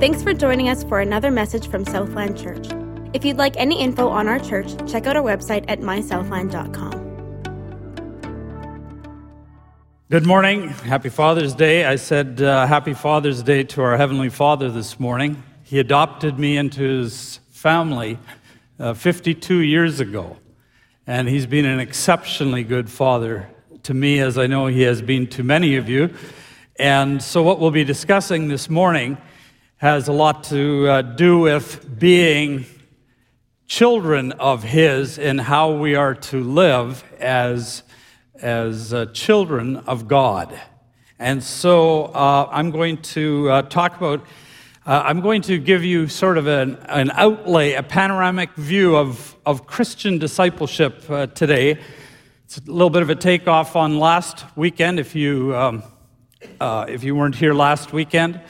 Thanks for joining us for another message from Southland Church. If you'd like any info on our church, check out our website at mysouthland.com. Good morning. Happy Father's Day. I said uh, Happy Father's Day to our Heavenly Father this morning. He adopted me into his family uh, 52 years ago, and he's been an exceptionally good father to me, as I know he has been to many of you. And so, what we'll be discussing this morning has a lot to uh, do with being children of his and how we are to live as, as uh, children of God. And so, uh, I'm going to uh, talk about. Uh, I'm going to give you sort of an, an outlay, a panoramic view of, of Christian discipleship uh, today. It's a little bit of a takeoff on last weekend if you um, if you weren't here last weekend.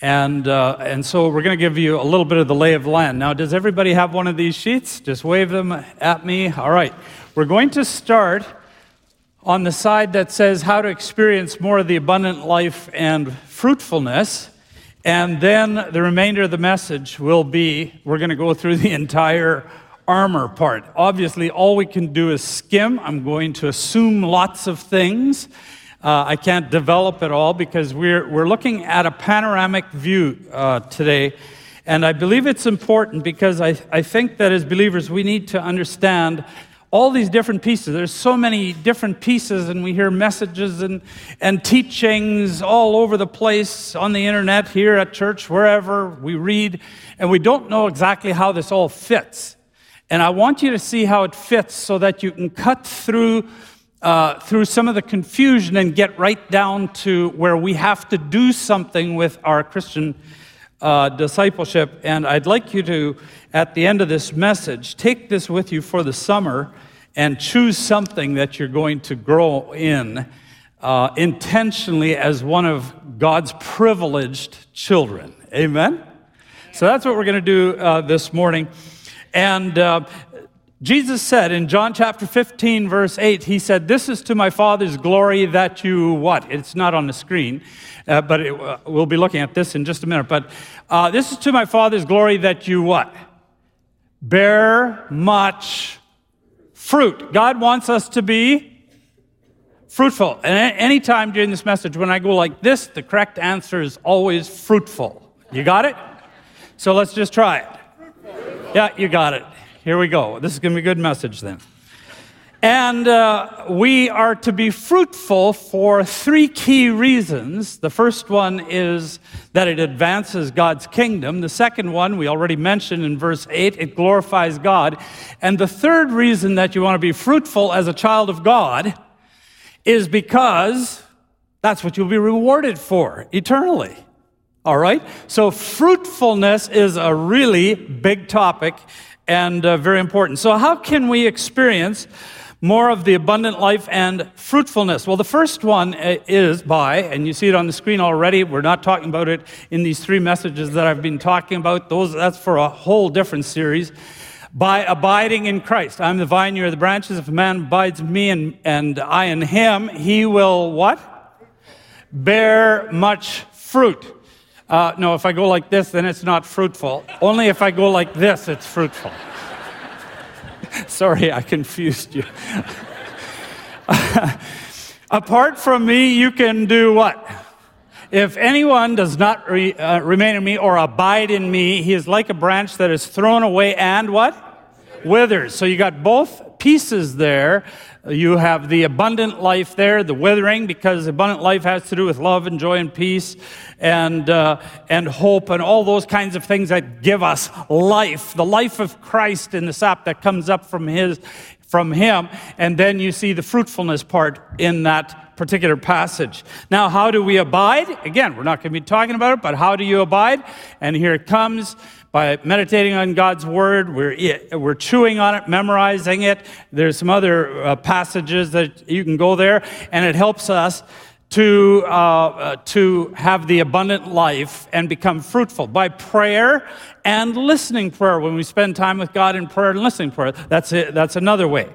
And, uh, and so we're going to give you a little bit of the lay of the land. Now, does everybody have one of these sheets? Just wave them at me. All right. We're going to start on the side that says how to experience more of the abundant life and fruitfulness. And then the remainder of the message will be we're going to go through the entire armor part. Obviously, all we can do is skim. I'm going to assume lots of things. Uh, I can't develop it all because we're, we're looking at a panoramic view uh, today. And I believe it's important because I, I think that as believers, we need to understand all these different pieces. There's so many different pieces, and we hear messages and, and teachings all over the place on the internet, here at church, wherever we read, and we don't know exactly how this all fits. And I want you to see how it fits so that you can cut through uh, through some of the confusion and get right down to where we have to do something with our Christian uh, discipleship. And I'd like you to, at the end of this message, take this with you for the summer and choose something that you're going to grow in uh, intentionally as one of God's privileged children. Amen? So that's what we're going to do uh, this morning. And uh, Jesus said in John chapter 15, verse 8, He said, This is to my Father's glory that you what? It's not on the screen, uh, but it, uh, we'll be looking at this in just a minute. But uh, this is to my Father's glory that you what? Bear much fruit. God wants us to be fruitful. And any time during this message, when I go like this, the correct answer is always fruitful. You got it? So let's just try it. Yeah, you got it. Here we go. This is going to be a good message then. And uh, we are to be fruitful for three key reasons. The first one is that it advances God's kingdom. The second one, we already mentioned in verse 8, it glorifies God. And the third reason that you want to be fruitful as a child of God is because that's what you'll be rewarded for eternally. All right? So, fruitfulness is a really big topic and uh, very important. So, how can we experience more of the abundant life and fruitfulness? Well, the first one uh, is by, and you see it on the screen already. We're not talking about it in these three messages that I've been talking about. Those that's for a whole different series. By abiding in Christ. I'm the vine, you're the branches. If a man abides in me and, and I in him, he will what? Bear much fruit. Uh, no, if I go like this, then it's not fruitful. Only if I go like this, it's fruitful. Sorry, I confused you. Apart from me, you can do what? If anyone does not re, uh, remain in me or abide in me, he is like a branch that is thrown away and what? Withers. So you got both pieces there you have the abundant life there, the withering, because abundant life has to do with love and joy and peace and, uh, and hope and all those kinds of things that give us life, the life of Christ in the sap that comes up from his, from him. And then you see the fruitfulness part in that particular passage. Now, how do we abide? Again, we're not going to be talking about it, but how do you abide? And here it comes by meditating on God's word. We're, we're chewing on it, memorizing it. There's some other uh, passages that you can go there, and it helps us to, uh, uh, to have the abundant life and become fruitful by prayer and listening prayer. When we spend time with God in prayer and listening prayer, that's, it, that's another way.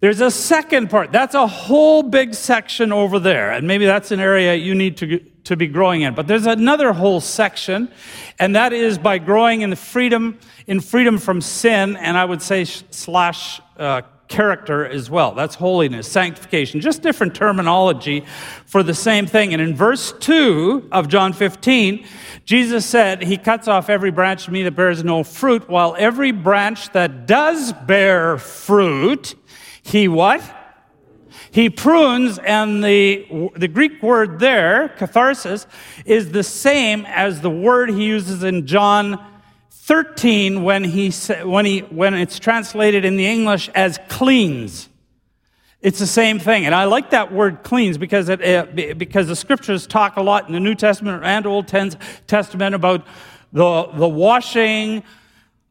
There's a second part. That's a whole big section over there. And maybe that's an area you need to, to be growing in. But there's another whole section, and that is by growing in freedom, in freedom from sin, and I would say slash uh, character as well. That's holiness, sanctification, just different terminology for the same thing. And in verse 2 of John 15, Jesus said, He cuts off every branch of me that bears no fruit, while every branch that does bear fruit, He what? He prunes, and the, the Greek word there, catharsis, is the same as the word he uses in John 13 when, he, when, he, when it's translated in the English as cleans. It's the same thing. And I like that word cleans because, it, because the scriptures talk a lot in the New Testament and Old Testament about the, the washing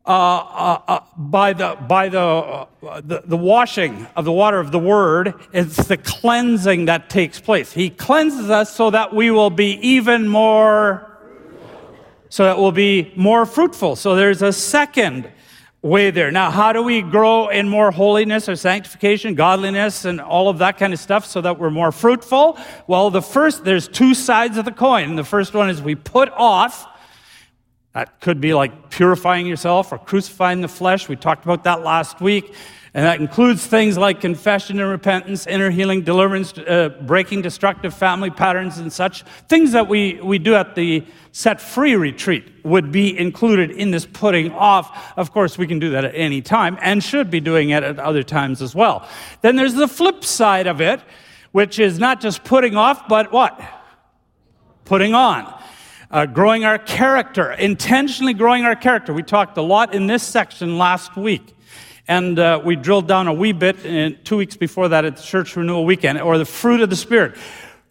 uh, uh, uh, by, the, by the, uh, the, the washing of the water of the word. It's the cleansing that takes place. He cleanses us so that we will be even more so that we'll be more fruitful. So there's a second way there. Now, how do we grow in more holiness or sanctification, godliness, and all of that kind of stuff so that we're more fruitful? Well, the first, there's two sides of the coin. The first one is we put off. That could be like purifying yourself or crucifying the flesh. We talked about that last week. And that includes things like confession and repentance, inner healing, deliverance, uh, breaking destructive family patterns, and such. Things that we, we do at the set free retreat would be included in this putting off. Of course, we can do that at any time and should be doing it at other times as well. Then there's the flip side of it, which is not just putting off, but what? Putting on. Uh, growing our character, intentionally growing our character. We talked a lot in this section last week. And uh, we drilled down a wee bit in, two weeks before that at the church renewal weekend, or the fruit of the Spirit.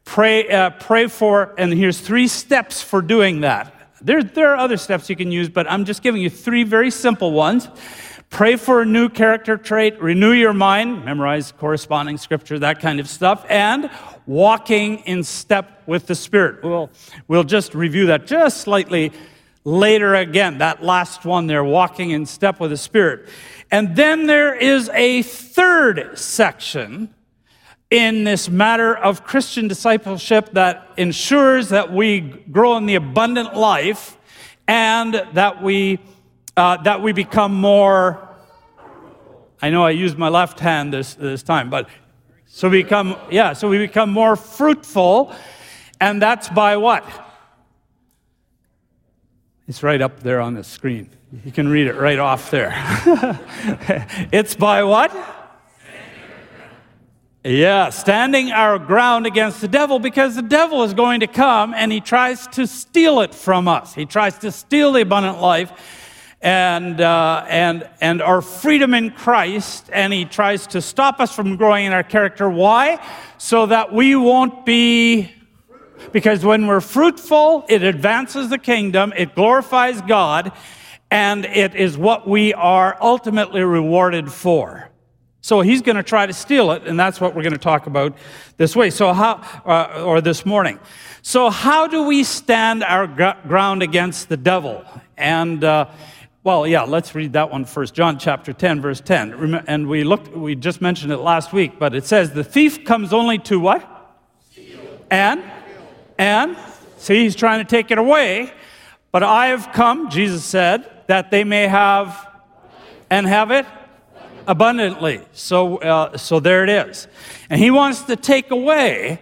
Pray, uh, pray for, and here's three steps for doing that. There, there are other steps you can use, but I'm just giving you three very simple ones. Pray for a new character trait, renew your mind, memorize corresponding scripture, that kind of stuff, and walking in step with the Spirit. We'll, we'll just review that just slightly later again, that last one there, walking in step with the Spirit. And then there is a third section in this matter of Christian discipleship that ensures that we grow in the abundant life and that we, uh, that we become more. I know I used my left hand this, this time, but so we become, yeah, so we become more fruitful, and that's by what? It's right up there on the screen. You can read it right off there. it's by what? Yeah, standing our ground against the devil because the devil is going to come and he tries to steal it from us. He tries to steal the abundant life and, uh, and, and our freedom in Christ, and he tries to stop us from growing in our character. Why? So that we won't be because when we're fruitful, it advances the kingdom, it glorifies God, and it is what we are ultimately rewarded for. So he's going to try to steal it, and that's what we're going to talk about this way. So how, uh, or this morning. So how do we stand our ground against the devil? And uh, well, yeah, let's read that one first. John chapter 10, verse 10. And we looked, we just mentioned it last week, but it says, "The thief comes only to what? And and see, he's trying to take it away. But I have come, Jesus said, that they may have and have it abundantly. So, uh, so there it is. And he wants to take away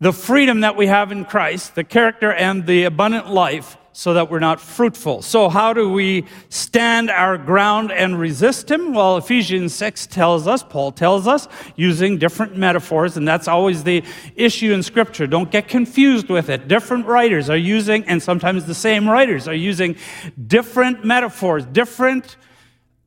the freedom that we have in Christ, the character and the abundant life so that we're not fruitful. So, how do we stand our ground and resist him? Well, Ephesians 6 tells us, Paul tells us, using different metaphors, and that's always the issue in Scripture. Don't get confused with it. Different writers are using, and sometimes the same writers are using different metaphors, different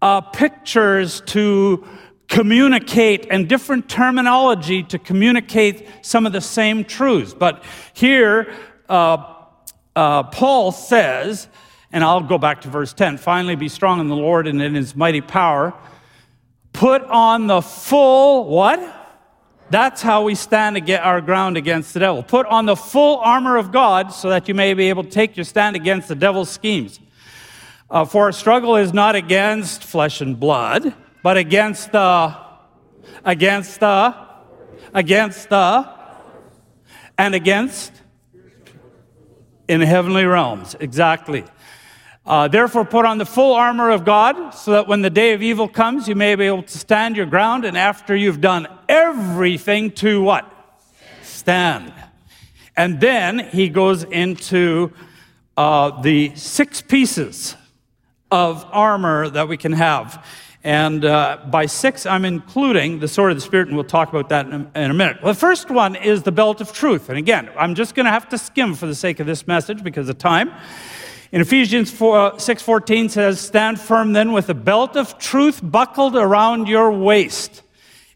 uh, pictures to communicate and different terminology to communicate some of the same truths. But here, uh, uh, Paul says, and I'll go back to verse 10 finally be strong in the Lord and in his mighty power. Put on the full what? That's how we stand to get our ground against the devil. Put on the full armor of God so that you may be able to take your stand against the devil's schemes. Uh, for our struggle is not against flesh and blood, but against the, against the, against the, and against in heavenly realms. Exactly. Uh, Therefore, put on the full armor of God, so that when the day of evil comes, you may be able to stand your ground, and after you've done everything to what? Stand. And then he goes into uh, the six pieces of armor that we can have. And uh, by six, I'm including the sword of the Spirit, and we'll talk about that in a, in a minute. Well, the first one is the belt of truth. And again, I'm just going to have to skim for the sake of this message because of time. In Ephesians 4, 6.14 says, Stand firm then with the belt of truth buckled around your waist.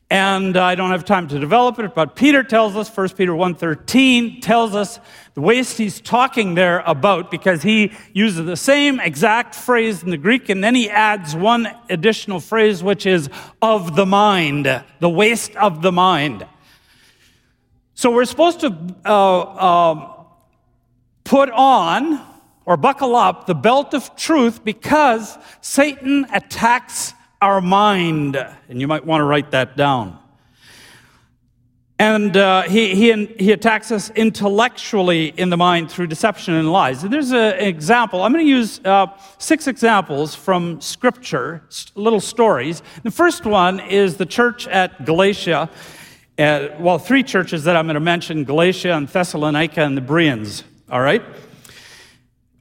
And I don't have time to develop it, but Peter tells us, 1 Peter 1.13 tells us the waist he's talking there about because he uses the same exact phrase in the Greek and then he adds one additional phrase which is of the mind, the waist of the mind. So we're supposed to uh, uh, put on or buckle up the belt of truth because Satan attacks our mind. And you might want to write that down. And uh, he, he, he attacks us intellectually in the mind through deception and lies. And there's a, an example. I'm going to use uh, six examples from Scripture, little stories. The first one is the church at Galatia. Uh, well, three churches that I'm going to mention Galatia and Thessalonica and the Bereans. All right?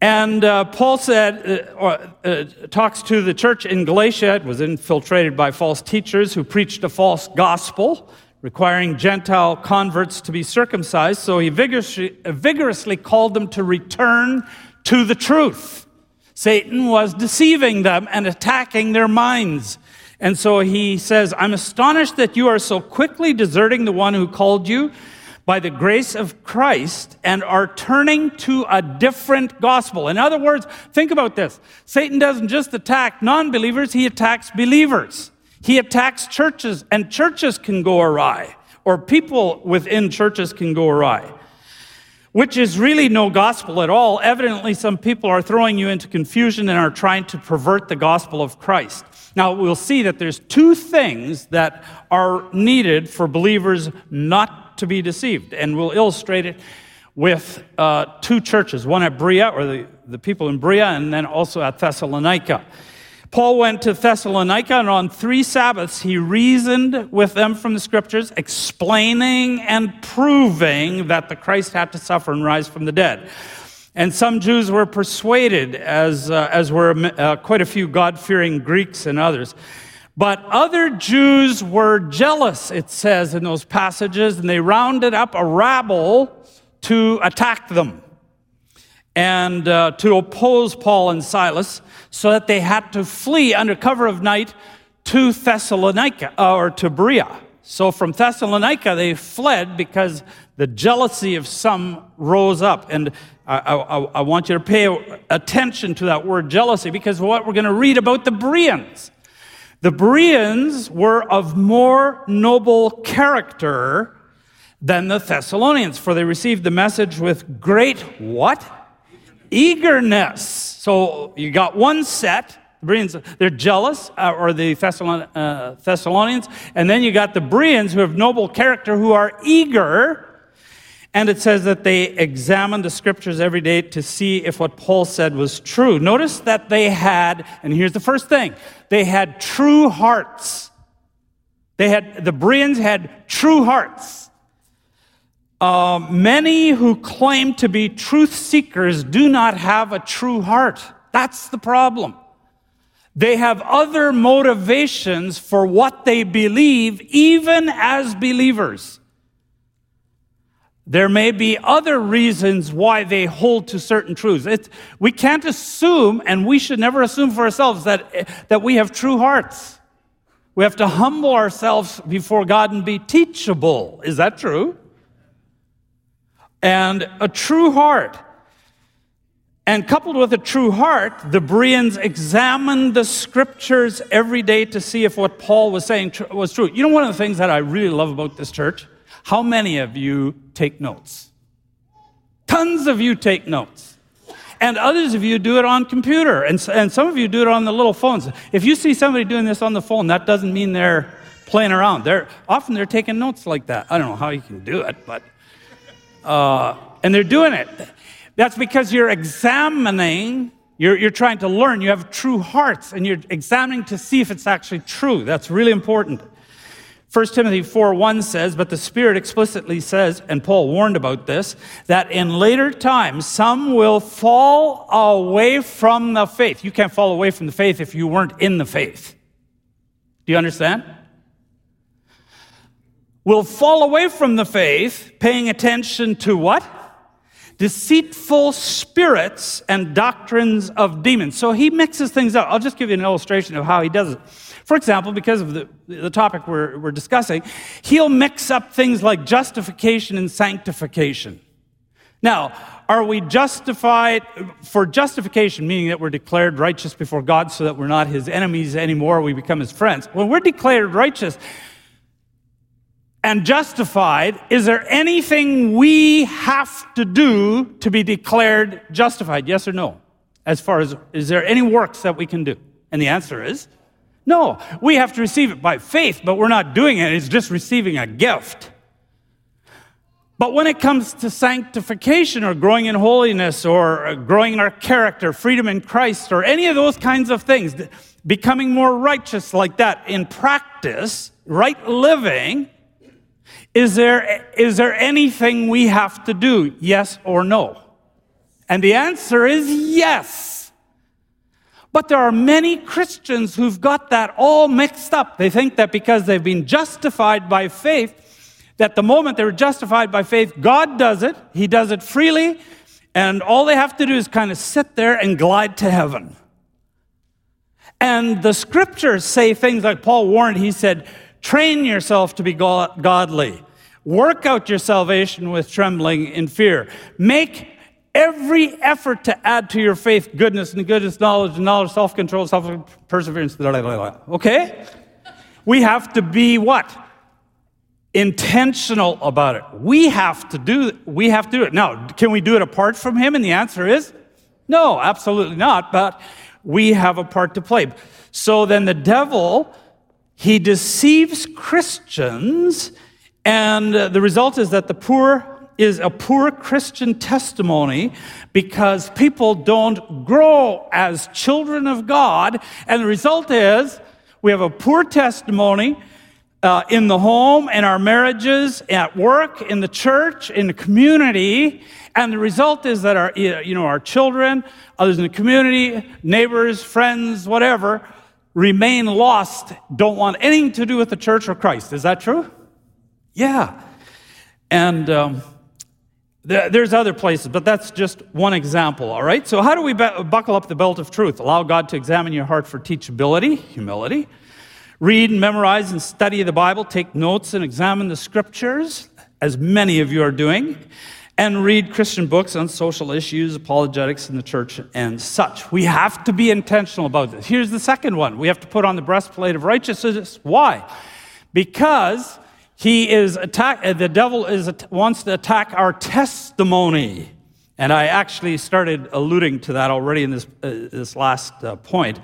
And uh, Paul said, uh, uh, talks to the church in Galatia. It was infiltrated by false teachers who preached a false gospel, requiring Gentile converts to be circumcised. So he vigorously, vigorously called them to return to the truth. Satan was deceiving them and attacking their minds. And so he says, I'm astonished that you are so quickly deserting the one who called you by the grace of Christ and are turning to a different gospel. In other words, think about this. Satan doesn't just attack non believers, he attacks believers. He attacks churches, and churches can go awry, or people within churches can go awry, which is really no gospel at all. Evidently, some people are throwing you into confusion and are trying to pervert the gospel of Christ. Now, we'll see that there's two things that are needed for believers not to be deceived. And we'll illustrate it with uh, two churches one at Berea, or the, the people in Berea, and then also at Thessalonica. Paul went to Thessalonica, and on three Sabbaths, he reasoned with them from the scriptures, explaining and proving that the Christ had to suffer and rise from the dead. And some Jews were persuaded, as, uh, as were uh, quite a few God fearing Greeks and others. But other Jews were jealous, it says in those passages, and they rounded up a rabble to attack them and uh, to oppose Paul and Silas, so that they had to flee under cover of night to Thessalonica uh, or to Berea. So from Thessalonica, they fled because the jealousy of some rose up. And I, I, I want you to pay attention to that word jealousy because what we're going to read about the Bereans. The Bereans were of more noble character than the Thessalonians, for they received the message with great what? Eagerness. So you got one set. The Bereans, they're jealous, uh, or the Thessalon, uh, Thessalonians, and then you got the Bereans who have noble character, who are eager and it says that they examined the scriptures every day to see if what Paul said was true. Notice that they had, and here's the first thing they had true hearts. They had, the Bereans had true hearts. Uh, many who claim to be truth seekers do not have a true heart. That's the problem. They have other motivations for what they believe, even as believers. There may be other reasons why they hold to certain truths. It's, we can't assume, and we should never assume for ourselves, that, that we have true hearts. We have to humble ourselves before God and be teachable. Is that true? And a true heart. And coupled with a true heart, the Bereans examined the scriptures every day to see if what Paul was saying was true. You know, one of the things that I really love about this church? How many of you take notes? Tons of you take notes. And others of you do it on computer, and, and some of you do it on the little phones. If you see somebody doing this on the phone, that doesn't mean they're playing around. They're often they're taking notes like that. I don't know how you can do it, but uh, and they're doing it. That's because you're examining, you're, you're trying to learn, you have true hearts, and you're examining to see if it's actually true. That's really important. 1 Timothy 4 1 says, But the Spirit explicitly says, and Paul warned about this, that in later times some will fall away from the faith. You can't fall away from the faith if you weren't in the faith. Do you understand? Will fall away from the faith, paying attention to what? deceitful spirits and doctrines of demons. So he mixes things up. I'll just give you an illustration of how he does it. For example, because of the, the topic we're, we're discussing, he'll mix up things like justification and sanctification. Now, are we justified for justification, meaning that we're declared righteous before God so that we're not his enemies anymore, we become his friends? When we're declared righteous, and justified, is there anything we have to do to be declared justified? Yes or no? As far as, is there any works that we can do? And the answer is no. We have to receive it by faith, but we're not doing it. It's just receiving a gift. But when it comes to sanctification or growing in holiness or growing in our character, freedom in Christ, or any of those kinds of things, becoming more righteous like that in practice, right living, is there, is there anything we have to do? Yes or no? And the answer is yes. But there are many Christians who've got that all mixed up. They think that because they've been justified by faith, that the moment they're justified by faith, God does it, He does it freely, and all they have to do is kind of sit there and glide to heaven. And the scriptures say things like Paul warned, he said, train yourself to be godly. Work out your salvation with trembling and fear. Make every effort to add to your faith goodness and goodness, knowledge and knowledge, self control, self perseverance. Okay? We have to be what? Intentional about it. We have to do we have to do it. Now, can we do it apart from him? And the answer is no, absolutely not, but we have a part to play. So then the devil he deceives Christians and the result is that the poor is a poor Christian testimony because people don't grow as children of God. And the result is we have a poor testimony uh, in the home, in our marriages, at work, in the church, in the community. And the result is that our, you know, our children, others in the community, neighbors, friends, whatever, remain lost, don't want anything to do with the church or Christ. Is that true? Yeah. And um, there's other places, but that's just one example, all right? So, how do we buckle up the belt of truth? Allow God to examine your heart for teachability, humility. Read and memorize and study the Bible. Take notes and examine the scriptures, as many of you are doing. And read Christian books on social issues, apologetics in the church, and such. We have to be intentional about this. Here's the second one we have to put on the breastplate of righteousness. Why? Because he is attack, uh, the devil is, wants to attack our testimony. And I actually started alluding to that already in this, uh, this last uh, point.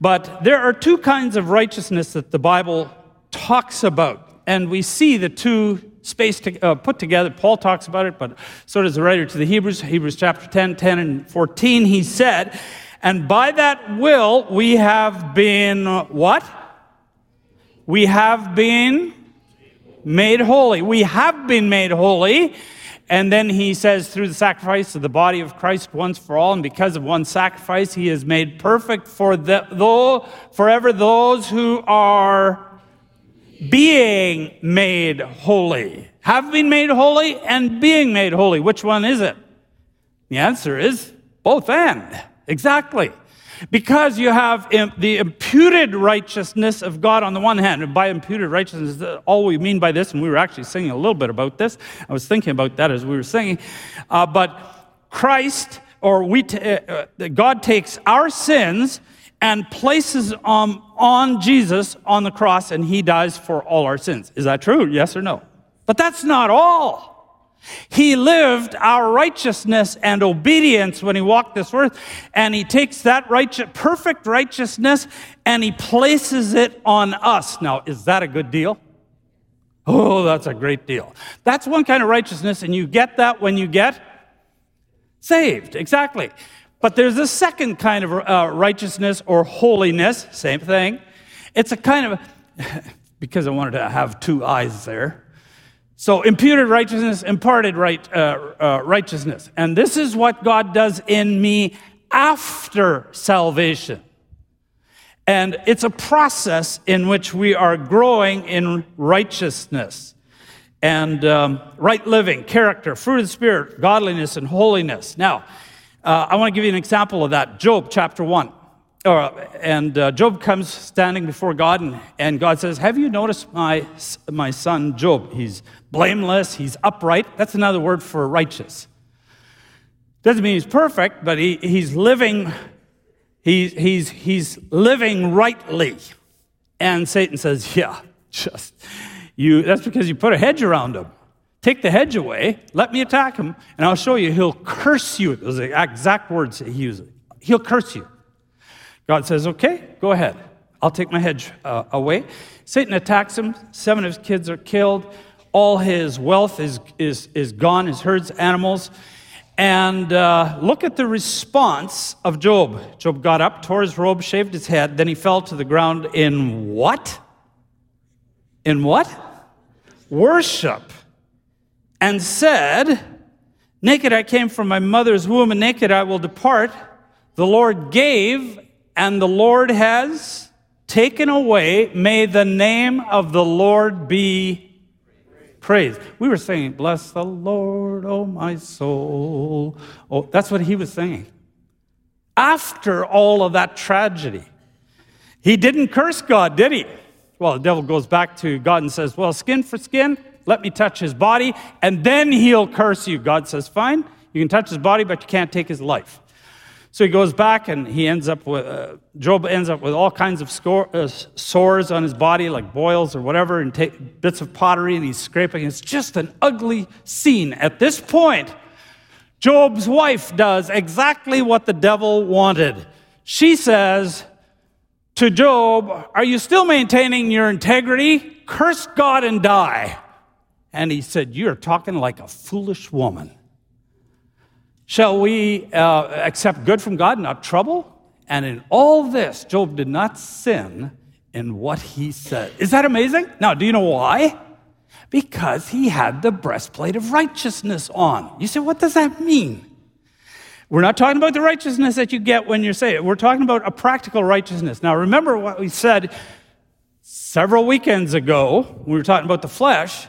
But there are two kinds of righteousness that the Bible talks about. And we see the two spaced to, uh, put together. Paul talks about it, but so does the writer to the Hebrews, Hebrews chapter 10, 10 and 14. He said, And by that will we have been what? We have been made holy. We have been made holy. And then he says, through the sacrifice of the body of Christ once for all, and because of one sacrifice, he is made perfect for the, though, forever those who are being made holy. Have been made holy and being made holy. Which one is it? The answer is both and. Exactly. Because you have the imputed righteousness of God on the one hand, and by imputed righteousness, all we mean by this, and we were actually singing a little bit about this. I was thinking about that as we were singing. Uh, but Christ, or we, t- uh, uh, God takes our sins and places um, on Jesus on the cross, and he dies for all our sins. Is that true? Yes or no? But that's not all. He lived our righteousness and obedience when he walked this earth, and he takes that righteous, perfect righteousness and he places it on us. Now, is that a good deal? Oh, that's a great deal. That's one kind of righteousness, and you get that when you get Saved, exactly. But there's a second kind of uh, righteousness or holiness, same thing. It's a kind of, because I wanted to have two eyes there. So imputed righteousness, imparted right, uh, uh, righteousness. And this is what God does in me after salvation. And it's a process in which we are growing in righteousness and um, right living, character, fruit of the Spirit, godliness, and holiness. Now, uh, I want to give you an example of that. Job chapter 1. Uh, and uh, Job comes standing before God, and, and God says, Have you noticed my, my son Job? He's blameless, he's upright. That's another word for righteous. Doesn't mean he's perfect, but he, he's living He's, he's, he's living rightly. And Satan says, Yeah, just you, that's because you put a hedge around him. Take the hedge away, let me attack him, and I'll show you he'll curse you. Those are the exact words he uses. He'll curse you. God says, Okay, go ahead. I'll take my hedge uh, away. Satan attacks him. Seven of his kids are killed. All his wealth is, is, is gone, his herds, animals. And uh, look at the response of Job. Job got up, tore his robe, shaved his head, then he fell to the ground in what? In what? Worship. And said, Naked I came from my mother's womb, and naked I will depart. The Lord gave, and the Lord has taken away. May the name of the Lord be praise. We were singing, Bless the Lord, oh my soul. Oh, that's what he was singing. After all of that tragedy, he didn't curse God, did he? Well, the devil goes back to God and says, Well, skin for skin, let me touch his body, and then he'll curse you. God says, Fine, you can touch his body, but you can't take his life. So he goes back and he ends up with, uh, Job ends up with all kinds of score, uh, sores on his body, like boils or whatever, and take bits of pottery, and he's scraping. It's just an ugly scene. At this point, Job's wife does exactly what the devil wanted. She says to Job, Are you still maintaining your integrity? Curse God and die. And he said, You're talking like a foolish woman. Shall we uh, accept good from God, not trouble? And in all this, Job did not sin in what he said. Is that amazing? Now, do you know why? Because he had the breastplate of righteousness on. You say, what does that mean? We're not talking about the righteousness that you get when you're saved. We're talking about a practical righteousness. Now, remember what we said several weekends ago. We were talking about the flesh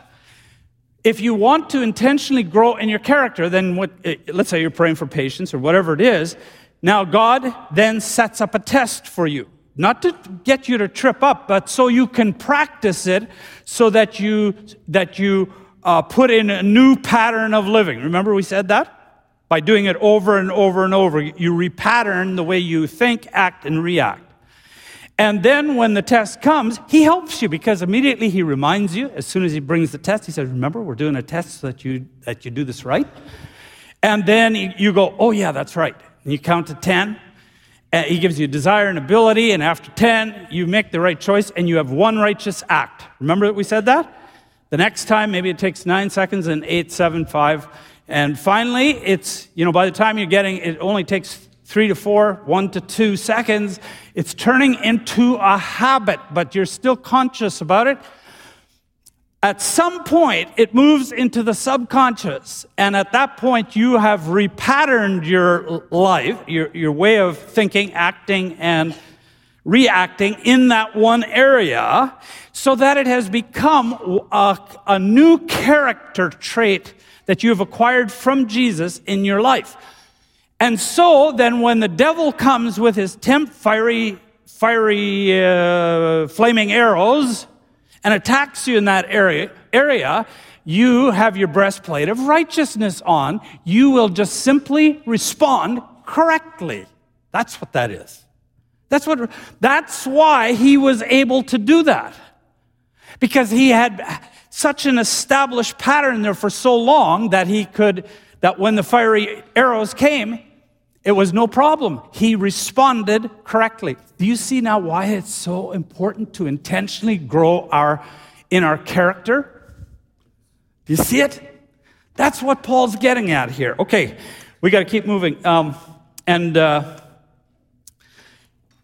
if you want to intentionally grow in your character, then what, eh, let's say you're praying for patience or whatever it is, now God then sets up a test for you. Not to get you to trip up, but so you can practice it so that you, that you uh, put in a new pattern of living. Remember we said that? By doing it over and over and over, you repattern the way you think, act, and react. And then when the test comes, he helps you because immediately he reminds you, as soon as he brings the test, he says, Remember, we're doing a test so that you, that you do this right. And then you go, Oh, yeah, that's right. And you count to 10. And he gives you desire and ability. And after 10, you make the right choice and you have one righteous act. Remember that we said that? The next time, maybe it takes nine seconds and eight, seven, five. And finally, it's, you know, by the time you're getting, it only takes three to four, one to two seconds. It's turning into a habit, but you're still conscious about it. At some point, it moves into the subconscious. And at that point, you have repatterned your life, your, your way of thinking, acting, and reacting in that one area so that it has become a, a new character trait that you have acquired from Jesus in your life. And so then when the devil comes with his temp fiery, fiery, uh, flaming arrows and attacks you in that area, area, you have your breastplate of righteousness on. You will just simply respond correctly. That's what that is. That's what, that's why he was able to do that. Because he had such an established pattern there for so long that he could, that when the fiery arrows came, it was no problem. He responded correctly. Do you see now why it's so important to intentionally grow our, in our character? Do you see it? That's what Paul's getting at here. Okay, We got to keep moving. Um, and uh,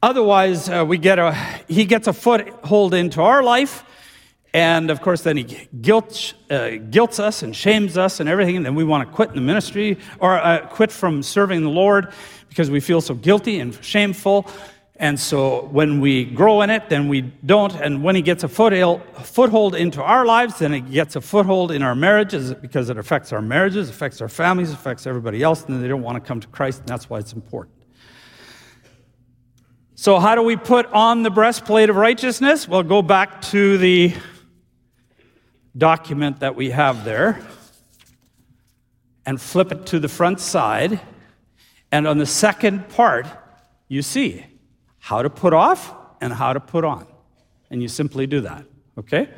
otherwise, uh, we get a, he gets a foothold into our life. And of course, then he guilt, uh, guilts us and shames us and everything. And then we want to quit the ministry or uh, quit from serving the Lord because we feel so guilty and shameful. And so when we grow in it, then we don't. And when he gets a foothold into our lives, then he gets a foothold in our marriages because it affects our marriages, affects our families, affects everybody else, and they don't want to come to Christ, and that's why it's important. So, how do we put on the breastplate of righteousness? Well, go back to the document that we have there and flip it to the front side. And on the second part, you see how to put off and how to put on. And you simply do that, okay?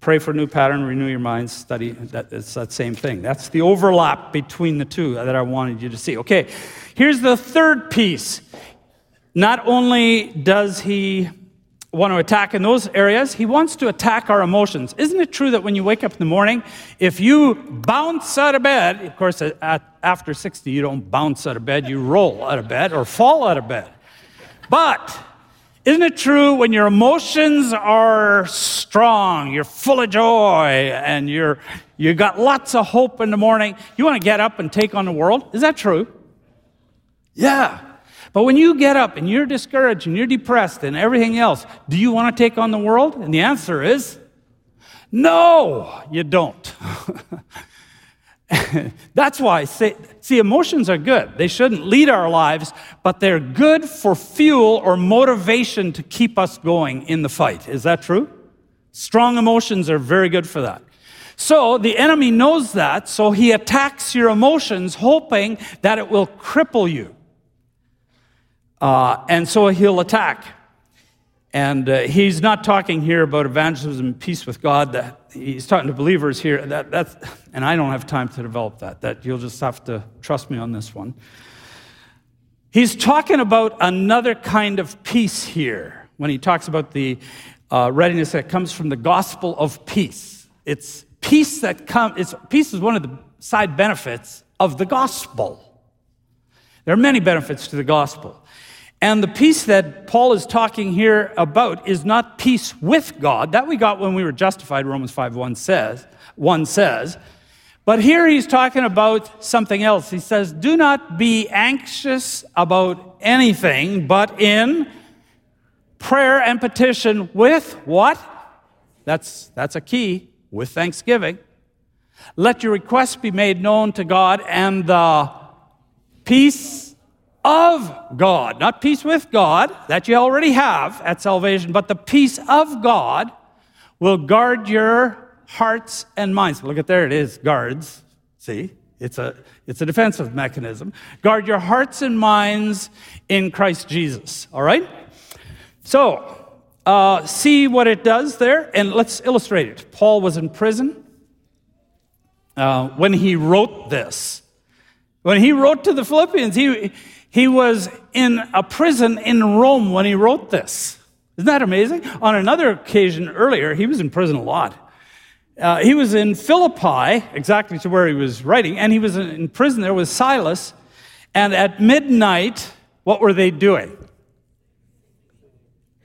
Pray for new pattern, renew your mind, study. That, it's that same thing. That's the overlap between the two that I wanted you to see. Okay, here's the third piece. Not only does he want to attack in those areas, he wants to attack our emotions. Isn't it true that when you wake up in the morning, if you bounce out of bed, of course, at, after 60, you don't bounce out of bed, you roll out of bed or fall out of bed. But isn't it true when your emotions are strong, you're full of joy, and you're you got lots of hope in the morning, you want to get up and take on the world? Is that true? Yeah. But when you get up and you're discouraged and you're depressed and everything else, do you want to take on the world? And the answer is no, you don't. That's why, see, see, emotions are good. They shouldn't lead our lives, but they're good for fuel or motivation to keep us going in the fight. Is that true? Strong emotions are very good for that. So the enemy knows that, so he attacks your emotions, hoping that it will cripple you. Uh, and so he'll attack. And uh, he's not talking here about evangelism and peace with God. That he's talking to believers here. That, that's, and I don't have time to develop that. That you'll just have to trust me on this one. He's talking about another kind of peace here when he talks about the uh, readiness that comes from the gospel of peace. It's peace that comes. Peace is one of the side benefits of the gospel. There are many benefits to the gospel. And the peace that Paul is talking here about is not peace with God. That we got when we were justified, Romans 5 1 says. 1 says. But here he's talking about something else. He says, Do not be anxious about anything, but in prayer and petition with what? That's, that's a key, with thanksgiving. Let your requests be made known to God, and the peace of God, not peace with God, that you already have at salvation, but the peace of God will guard your hearts and minds. Look at there, it is guards. See, it's a, it's a defensive mechanism. Guard your hearts and minds in Christ Jesus. All right? So, uh, see what it does there, and let's illustrate it. Paul was in prison uh, when he wrote this. When he wrote to the Philippians, he, he was in a prison in Rome when he wrote this. Isn't that amazing? On another occasion earlier, he was in prison a lot. Uh, he was in Philippi, exactly to where he was writing, and he was in prison there with Silas. And at midnight, what were they doing?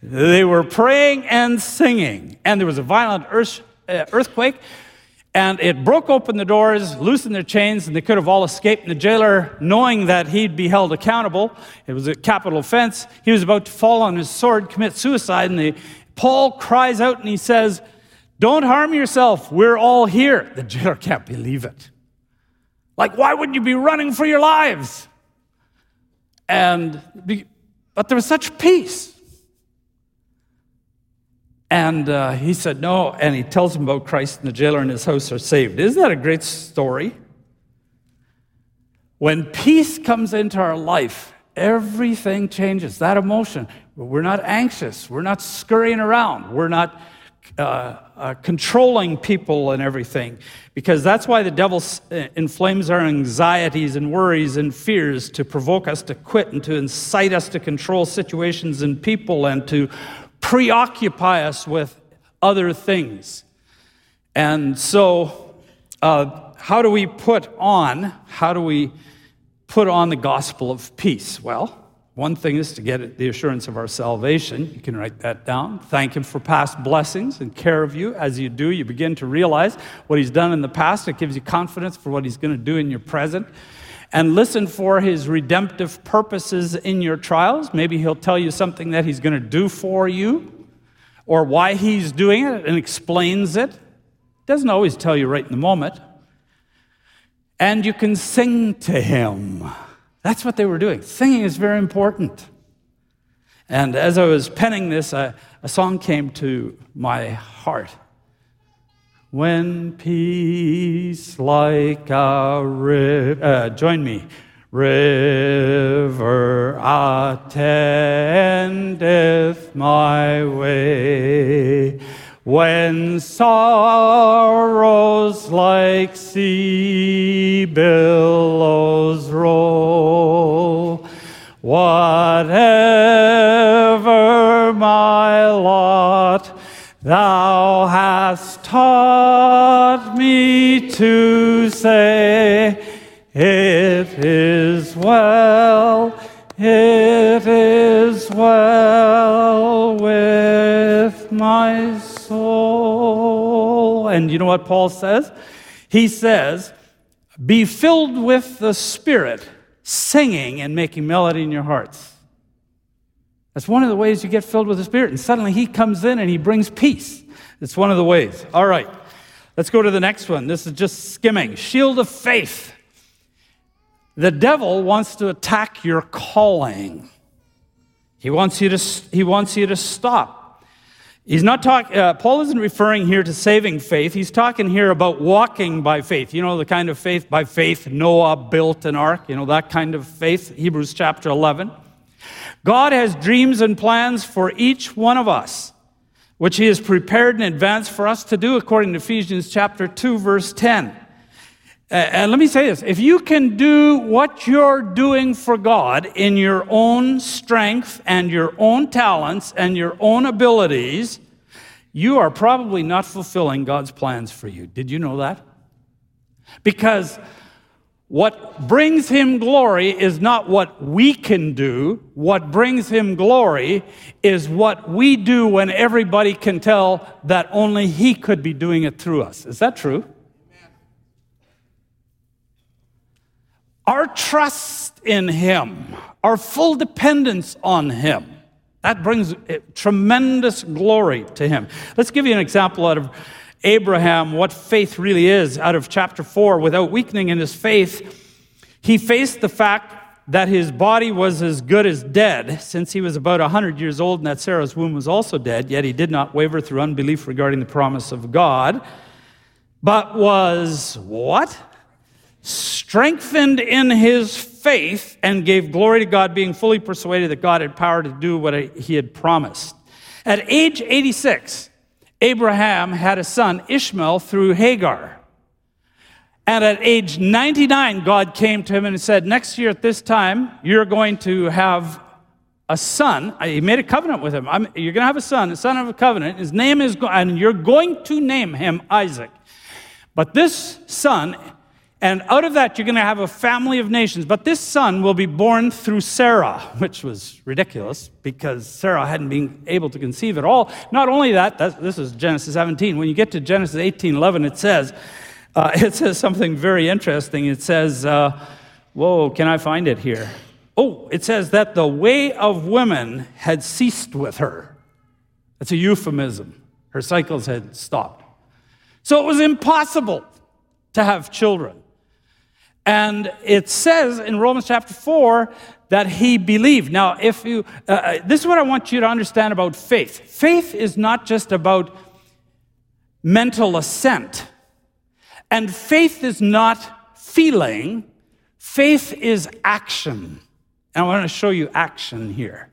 They were praying and singing. And there was a violent earth, uh, earthquake, and it broke open the doors, loosened their chains, and they could have all escaped. And the jailer, knowing that he'd be held accountable, it was a capital offense, he was about to fall on his sword, commit suicide. And the, Paul cries out and he says, Don't harm yourself, we're all here. The jailer can't believe it. Like, why would you be running for your lives? And, but there was such peace. And uh, he said, No. And he tells him about Christ, and the jailer and his house are saved. Isn't that a great story? When peace comes into our life, everything changes. That emotion. We're not anxious. We're not scurrying around. We're not uh, uh, controlling people and everything. Because that's why the devil uh, inflames our anxieties and worries and fears to provoke us to quit and to incite us to control situations and people and to preoccupy us with other things. And so, uh, how do we put on, how do we put on the gospel of peace? Well, one thing is to get the assurance of our salvation. You can write that down. Thank Him for past blessings and care of you. As you do, you begin to realize what He's done in the past. It gives you confidence for what He's going to do in your present. And listen for His redemptive purposes in your trials. Maybe He'll tell you something that He's going to do for you or why He's doing it and explains it. Doesn't always tell you right in the moment. And you can sing to Him. That's what they were doing. Singing is very important. And as I was penning this, a, a song came to my heart. When peace like a river, uh, join me, river attendeth my way. When sorrows like sea billows roll, whatever my lot, thou hast taught me to say, It is well, it is well with my soul soul. And you know what Paul says? He says, Be filled with the Spirit, singing and making melody in your hearts. That's one of the ways you get filled with the Spirit. And suddenly He comes in and He brings peace. It's one of the ways. All right, let's go to the next one. This is just skimming. Shield of faith. The devil wants to attack your calling. He wants you to, he wants you to stop. He's not talking, uh, Paul isn't referring here to saving faith. He's talking here about walking by faith. You know, the kind of faith by faith Noah built an ark, you know, that kind of faith, Hebrews chapter 11. God has dreams and plans for each one of us, which He has prepared in advance for us to do, according to Ephesians chapter 2, verse 10. And let me say this if you can do what you're doing for God in your own strength and your own talents and your own abilities, you are probably not fulfilling God's plans for you. Did you know that? Because what brings him glory is not what we can do. What brings him glory is what we do when everybody can tell that only he could be doing it through us. Is that true? Our trust in Him, our full dependence on Him, that brings eh, tremendous glory to Him. Let's give you an example out of Abraham, what faith really is, out of chapter 4. Without weakening in his faith, he faced the fact that his body was as good as dead since he was about 100 years old and that Sarah's womb was also dead, yet he did not waver through unbelief regarding the promise of God, but was what? strengthened in his faith and gave glory to God, being fully persuaded that God had power to do what he had promised. At age 86, Abraham had a son, Ishmael, through Hagar. And at age 99, God came to him and said, Next year at this time, you're going to have a son. He made a covenant with him. I'm, you're going to have a son, a son of a covenant. His name is, and you're going to name him Isaac. But this son and out of that, you're going to have a family of nations. But this son will be born through Sarah, which was ridiculous because Sarah hadn't been able to conceive at all. Not only that, this is Genesis 17. When you get to Genesis 18 11, it says, uh, it says something very interesting. It says, uh, whoa, can I find it here? Oh, it says that the way of women had ceased with her. That's a euphemism. Her cycles had stopped. So it was impossible to have children. And it says in Romans chapter 4 that he believed. Now, if you, uh, uh, this is what I want you to understand about faith faith is not just about mental assent, and faith is not feeling, faith is action. And I want to show you action here.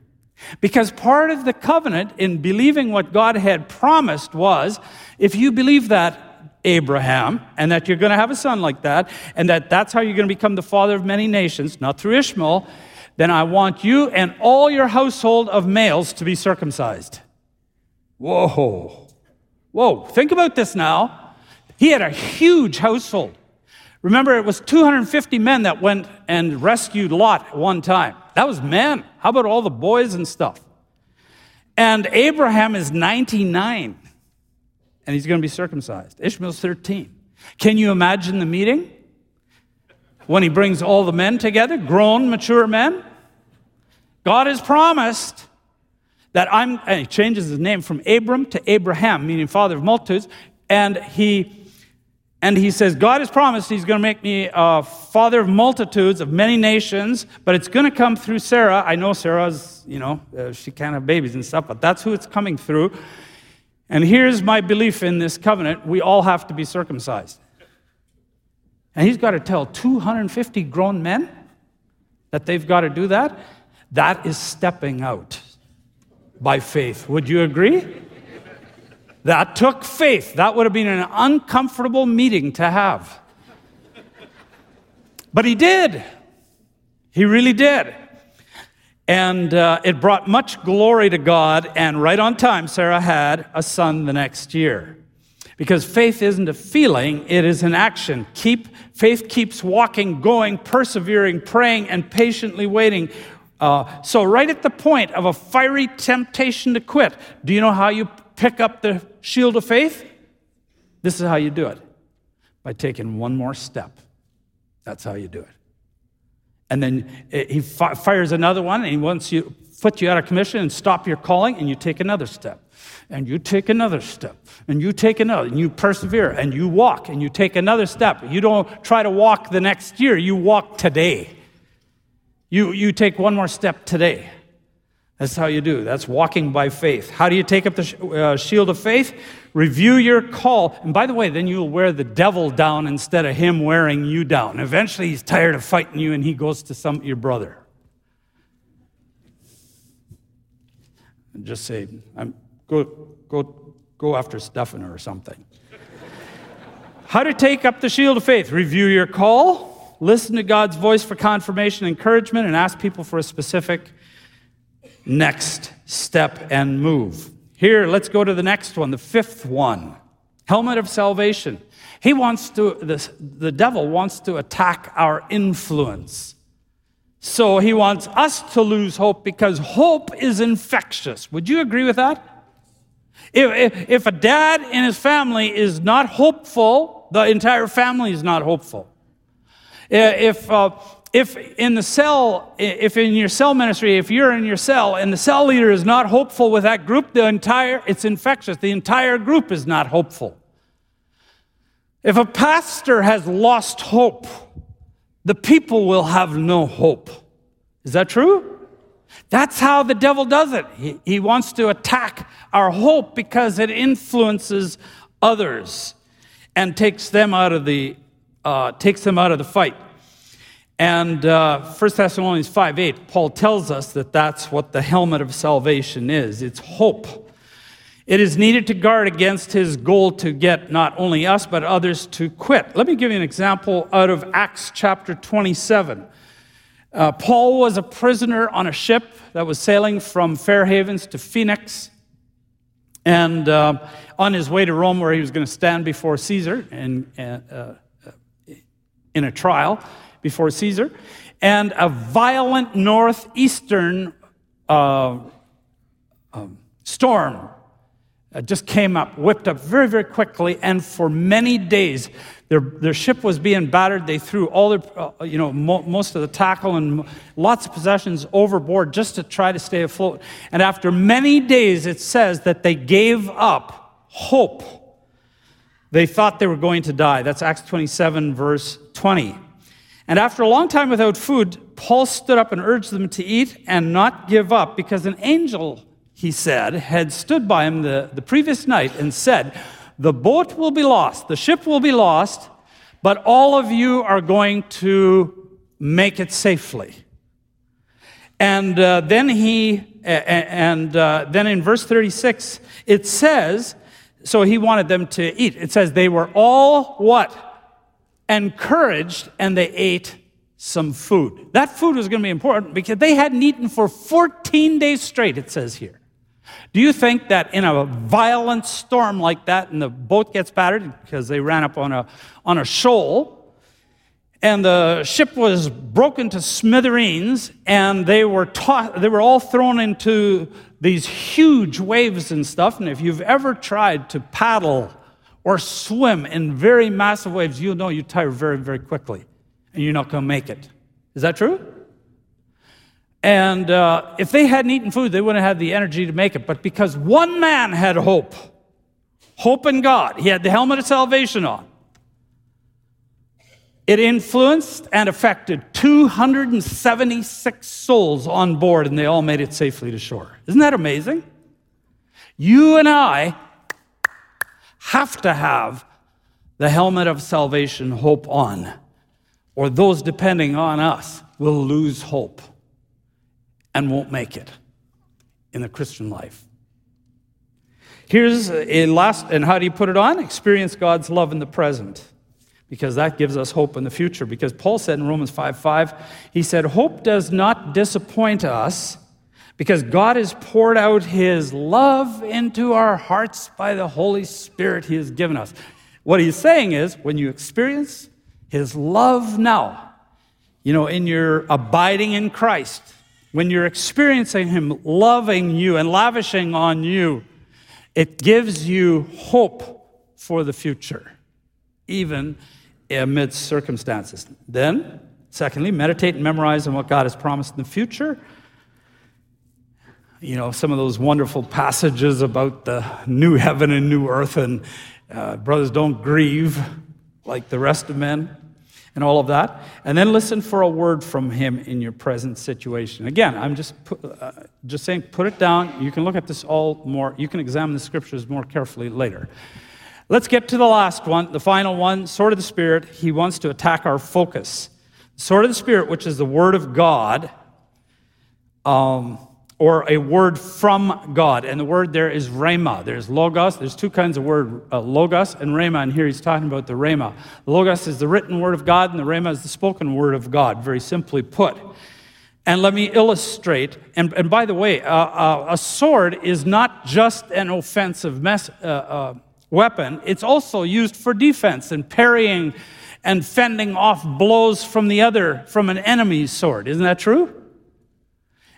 Because part of the covenant in believing what God had promised was if you believe that, Abraham, and that you're going to have a son like that, and that that's how you're going to become the father of many nations, not through Ishmael, then I want you and all your household of males to be circumcised. Whoa. Whoa. Think about this now. He had a huge household. Remember, it was 250 men that went and rescued Lot at one time. That was men. How about all the boys and stuff? And Abraham is 99, and he's going to be circumcised. Ishmael's 13. Can you imagine the meeting? When he brings all the men together, grown, mature men? God has promised that I'm, and he changes his name from Abram to Abraham, meaning father of multitudes, and he and he says, God has promised he's going to make me a father of multitudes, of many nations, but it's going to come through Sarah. I know Sarah's, you know, uh, she can't have babies and stuff, but that's who it's coming through. And here's my belief in this covenant we all have to be circumcised. And he's got to tell 250 grown men that they've got to do that. That is stepping out by faith. Would you agree? That took faith. That would have been an uncomfortable meeting to have. But he did. He really did. And uh, it brought much glory to God. And right on time, Sarah had a son the next year. Because faith isn't a feeling, it is an action. Keep, faith keeps walking, going, persevering, praying, and patiently waiting. Uh, so, right at the point of a fiery temptation to quit, do you know how you pick up the shield of faith? This is how you do it by taking one more step. That's how you do it. And then eh, he fires another one and he wants you put you out of commission and stop your calling and you take another step. And you take another step. And you take another and you persevere and you walk and you take another step. You don't try to walk the next year, you walk today. You, you take one more step today. That's how you do. That's walking by faith. How do you take up the uh, shield of faith? Review your call. And by the way, then you'll wear the devil down instead of him wearing you down. Eventually, he's tired of fighting you and he goes to some your brother. And just say, I'm, go, go, go after Stefano or something. How to take up the shield of faith? Review your call, listen to God's voice for confirmation, encouragement, and ask people for a specific next step and move. Here, let's go to the next one, the fifth one helmet of salvation. He wants to, the, the devil wants to attack our influence. So he wants us to lose hope because hope is infectious. Would you agree with that? If, if, if a dad in his family is not hopeful, the entire family is not hopeful. If, uh, if in the cell, if in your cell ministry, if you're in your cell and the cell leader is not hopeful with that group, the entire, it's infectious. The entire group is not hopeful. If a pastor has lost hope, the people will have no hope. Is that true? That's how the devil does it. He, he wants to attack our hope because it influences others and takes them out of the, uh, takes them out of the fight. And uh, 1 Thessalonians 5 8, Paul tells us that that's what the helmet of salvation is it's hope. It is needed to guard against his goal to get not only us, but others to quit. Let me give you an example out of Acts chapter 27. Uh, Paul was a prisoner on a ship that was sailing from Fair Havens to Phoenix. And uh, on his way to Rome, where he was going to stand before Caesar in, uh, uh in a trial, before Caesar, and a violent northeastern uh, um, storm uh, just came up, whipped up very, very quickly, and for many days, their, their ship was being battered. They threw all their, uh, you know, mo- most of the tackle and lots of possessions overboard just to try to stay afloat. And after many days, it says that they gave up hope. They thought they were going to die. That's Acts 27, verse 20. And after a long time without food, Paul stood up and urged them to eat and not give up because an angel, he said, had stood by him the, the previous night and said, The boat will be lost, the ship will be lost, but all of you are going to make it safely. And uh, then he, and uh, then in verse 36, it says, so he wanted them to eat. It says they were all what? Encouraged and they ate some food. That food was going to be important because they hadn't eaten for 14 days straight, it says here. Do you think that in a violent storm like that and the boat gets battered because they ran up on a, on a shoal, and the ship was broken to smithereens, and they were taught, they were all thrown into these huge waves and stuff. And if you've ever tried to paddle or swim in very massive waves, you'll know you tire very, very quickly, and you're not going to make it. Is that true? And uh, if they hadn't eaten food, they wouldn't have the energy to make it. But because one man had hope, hope in God, he had the helmet of salvation on. It influenced and affected 276 souls on board, and they all made it safely to shore. Isn't that amazing? You and I have to have the helmet of salvation hope on, or those depending on us will lose hope and won't make it in the Christian life. Here's a last, and how do you put it on? Experience God's love in the present, because that gives us hope in the future. Because Paul said in Romans 5 5, he said, Hope does not disappoint us, because God has poured out his love into our hearts by the Holy Spirit he has given us. What he's saying is, when you experience his love now, you know, in your abiding in Christ, when you're experiencing Him loving you and lavishing on you, it gives you hope for the future, even amidst circumstances. Then, secondly, meditate and memorize on what God has promised in the future. You know, some of those wonderful passages about the new heaven and new earth, and uh, brothers, don't grieve like the rest of men and all of that. And then listen for a word from him in your present situation. Again, I'm just, uh, just saying, put it down. You can look at this all more, you can examine the scriptures more carefully later. Let's get to the last one, the final one, sword of the Spirit. He wants to attack our focus. Sword of the Spirit, which is the word of God. Um, or a word from God. And the word there is rhema. There's logos. There's two kinds of word, uh, logos and rhema. And here he's talking about the rhema. Logos is the written word of God, and the rhema is the spoken word of God, very simply put. And let me illustrate. And, and by the way, uh, uh, a sword is not just an offensive mess, uh, uh, weapon, it's also used for defense and parrying and fending off blows from the other, from an enemy's sword. Isn't that true?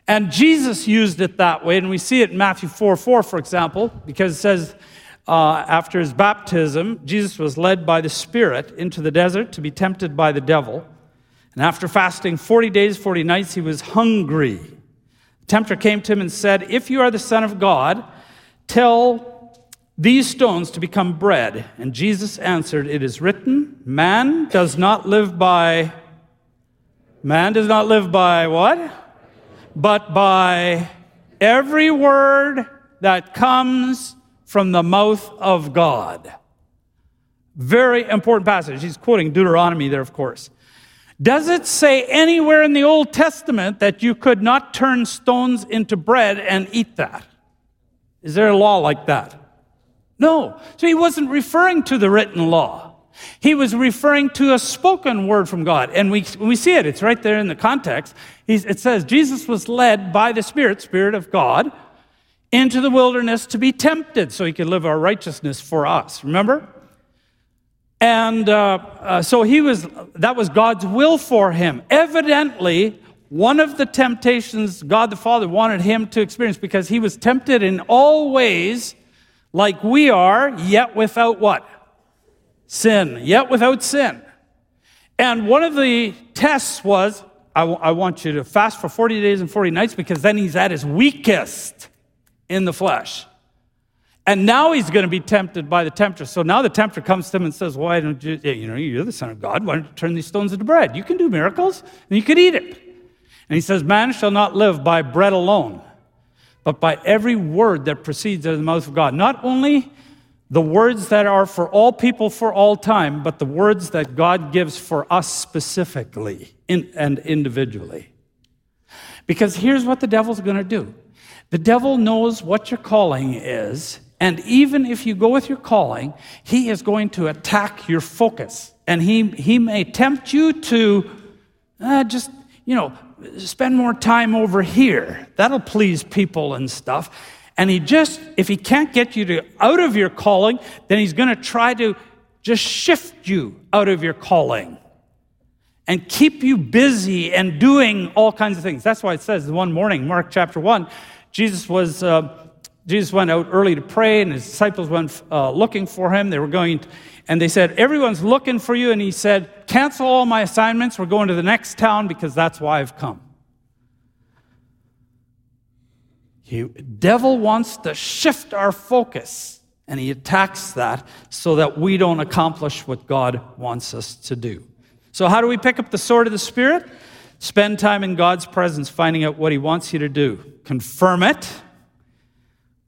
And Jesus used it that way, and we see it in Matthew 4 4, for example, because it says, uh, after his baptism, Jesus was led by the Spirit into the desert to be tempted by the devil. And after fasting 40 days, 40 nights, he was hungry. The tempter came to him and said, If you are the Son of God, tell these stones to become bread. And Jesus answered, It is written, man does not live by, man does not live by what? But by every word that comes from the mouth of God. Very important passage. He's quoting Deuteronomy there, of course. Does it say anywhere in the Old Testament that you could not turn stones into bread and eat that? Is there a law like that? No. So he wasn't referring to the written law. He was referring to a spoken word from God. And we, we see it, it's right there in the context. He's, it says, Jesus was led by the Spirit, Spirit of God, into the wilderness to be tempted so he could live our righteousness for us. Remember? And uh, uh, so he was, that was God's will for him. Evidently, one of the temptations God the Father wanted him to experience because he was tempted in all ways like we are, yet without what? Sin, yet without sin. And one of the tests was I, w- I want you to fast for 40 days and 40 nights because then he's at his weakest in the flesh. And now he's going to be tempted by the tempter. So now the tempter comes to him and says, Why don't you, you know, you're the Son of God. Why don't you turn these stones into bread? You can do miracles and you can eat it. And he says, Man shall not live by bread alone, but by every word that proceeds out of the mouth of God. Not only the words that are for all people for all time, but the words that God gives for us specifically and individually. Because here's what the devil's going to do the devil knows what your calling is, and even if you go with your calling, he is going to attack your focus. And he, he may tempt you to uh, just, you know, spend more time over here. That'll please people and stuff. And he just, if he can't get you to out of your calling, then he's going to try to just shift you out of your calling. and keep you busy and doing all kinds of things. That's why it says one morning, Mark chapter 1, Jesus was. Uh, Jesus went out early to pray, and his disciples went uh, looking for him. They were going, to, and they said, Everyone's looking for you. And he said, Cancel all my assignments. We're going to the next town because that's why I've come. The devil wants to shift our focus, and he attacks that so that we don't accomplish what God wants us to do. So, how do we pick up the sword of the Spirit? Spend time in God's presence, finding out what he wants you to do. Confirm it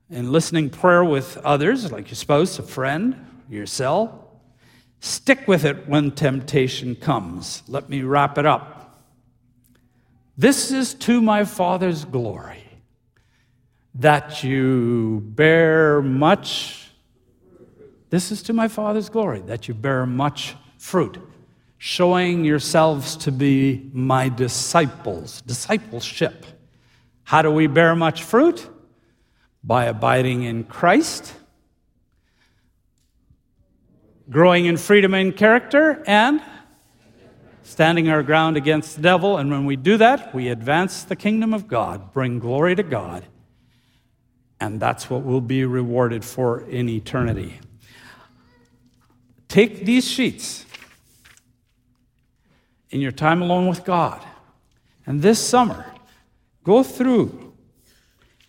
in listening prayer with others, like your spouse, a friend, yourself. Stick with it when temptation comes. Let me wrap it up. This is to my Father's glory that you bear much. This is to my Father's glory that you bear much fruit, showing yourselves to be my disciples. Discipleship. How do we bear much fruit? by abiding in Christ, growing in freedom and character, and standing our ground against the devil. And when we do that, we advance the kingdom of God, bring glory to God, and that's what we'll be rewarded for in eternity. Take these sheets in your time alone with God, and this summer, go through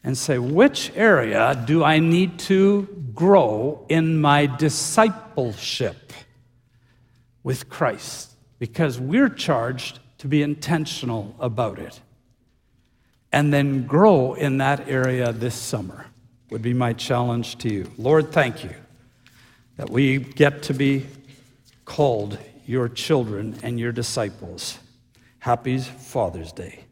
and say, which area do I need to grow in my discipleship with Christ? Because we're charged to be intentional about it. And then grow in that area this summer, would be my challenge to you. Lord, thank you that we get to be called your children and your disciples. Happy Father's Day.